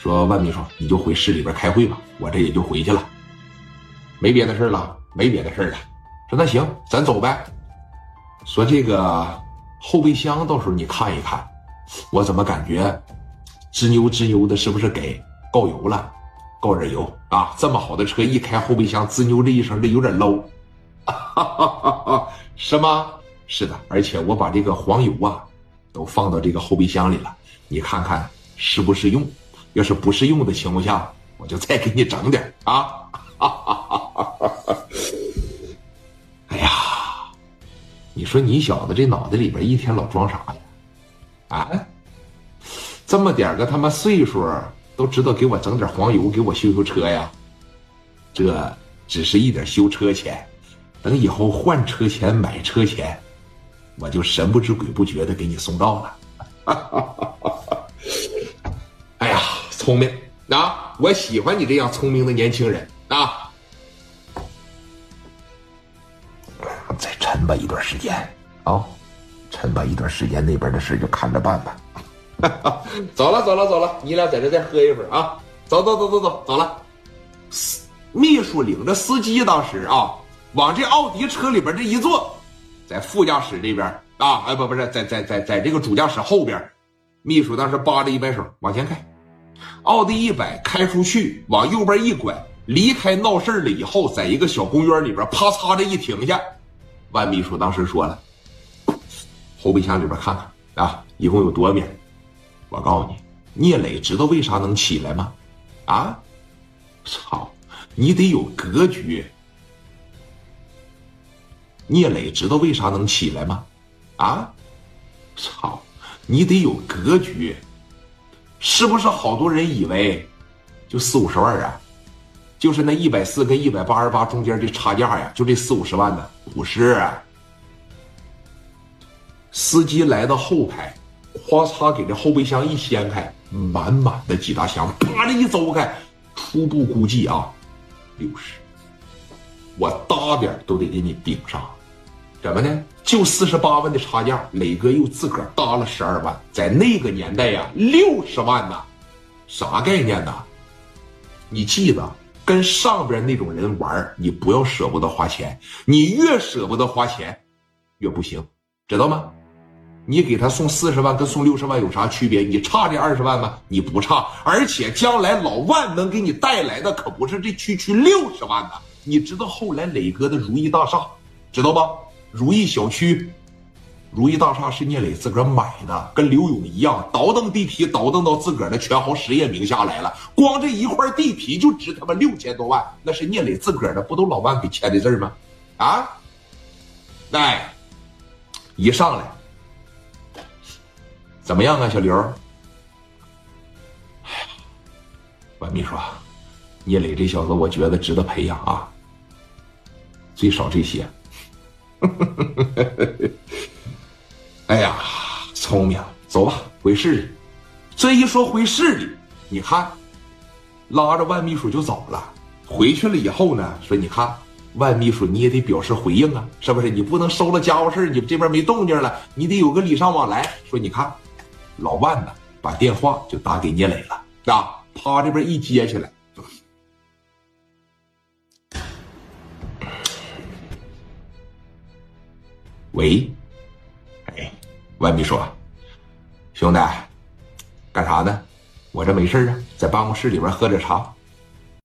说万秘书，你就回市里边开会吧，我这也就回去了，没别的事了，没别的事了。说那行，咱走呗。说这个后备箱到时候你看一看，我怎么感觉吱扭吱扭的，是不是给告油了？告点油啊！这么好的车一开后备箱吱扭这一声，这有点 low，是吗？是的，而且我把这个黄油啊都放到这个后备箱里了，你看看适不适用？要是不适用的情况下，我就再给你整点啊！哎呀，你说你小子这脑袋里边一天老装啥呀？啊，这么点个他妈岁数都知道给我整点黄油，给我修修车呀？这只是一点修车钱，等以后换车钱、买车钱，我就神不知鬼不觉的给你送到了。聪明啊！我喜欢你这样聪明的年轻人啊！再沉吧一段时间啊，沉吧一段时间，那边的事就看着办吧。走了，走了，走了，你俩在这再喝一会儿啊！走走走走走，走了。秘书领着司机当时啊，往这奥迪车里边这一坐，在副驾驶这边啊，哎不不是，在在在在这个主驾驶后边，秘书当时扒着一摆手往前开，奥迪一百开出去，往右边一拐，离开闹事了以后，在一个小公园里边啪嚓的一停下。万秘书当时说了：“后备箱里边看看啊，一共有多少米？我告诉你，聂磊知道为啥能起来吗？啊，操，你得有格局。聂磊知道为啥能起来吗？啊，操，你得有格局。是不是好多人以为就四五十万啊？就是那一百四跟一百八十八中间这差价呀，就这四五十万呢？不是。司机来到后排，咵嚓给这后备箱一掀开，满满的几大箱，啪的一走开，初步估计啊，六十。我搭点都得给你顶上，怎么呢？就四十八万的差价，磊哥又自个儿搭了十二万，在那个年代呀，六十万呢，啥概念呢？你记得。跟上边那种人玩，你不要舍不得花钱，你越舍不得花钱，越不行，知道吗？你给他送四十万跟送六十万有啥区别？你差这二十万吗？你不差，而且将来老万能给你带来的可不是这区区六十万呢。你知道后来磊哥的如意大厦，知道吧？如意小区。如意大厦是聂磊自个儿买的，跟刘勇一样，倒腾地皮倒腾到自个儿的全豪实业名下来了。光这一块地皮就值他妈六千多万，那是聂磊自个儿的，不都老万给签的字吗？啊！哎，一上来怎么样啊，小刘？哎呀，万秘书，聂磊这小子，我觉得值得培养啊，最少这些。呵呵呵哎呀，聪明，走吧，回市里。这一说回市里，你看，拉着万秘书就走了。回去了以后呢，说你看，万秘书你也得表示回应啊，是不是？你不能收了家伙事你这边没动静了，你得有个礼尚往来。说你看，老万呢，把电话就打给聂磊了，啊，他这边一接起来，喂。哎万秘书，兄弟，干啥呢？我这没事啊，在办公室里边喝点茶。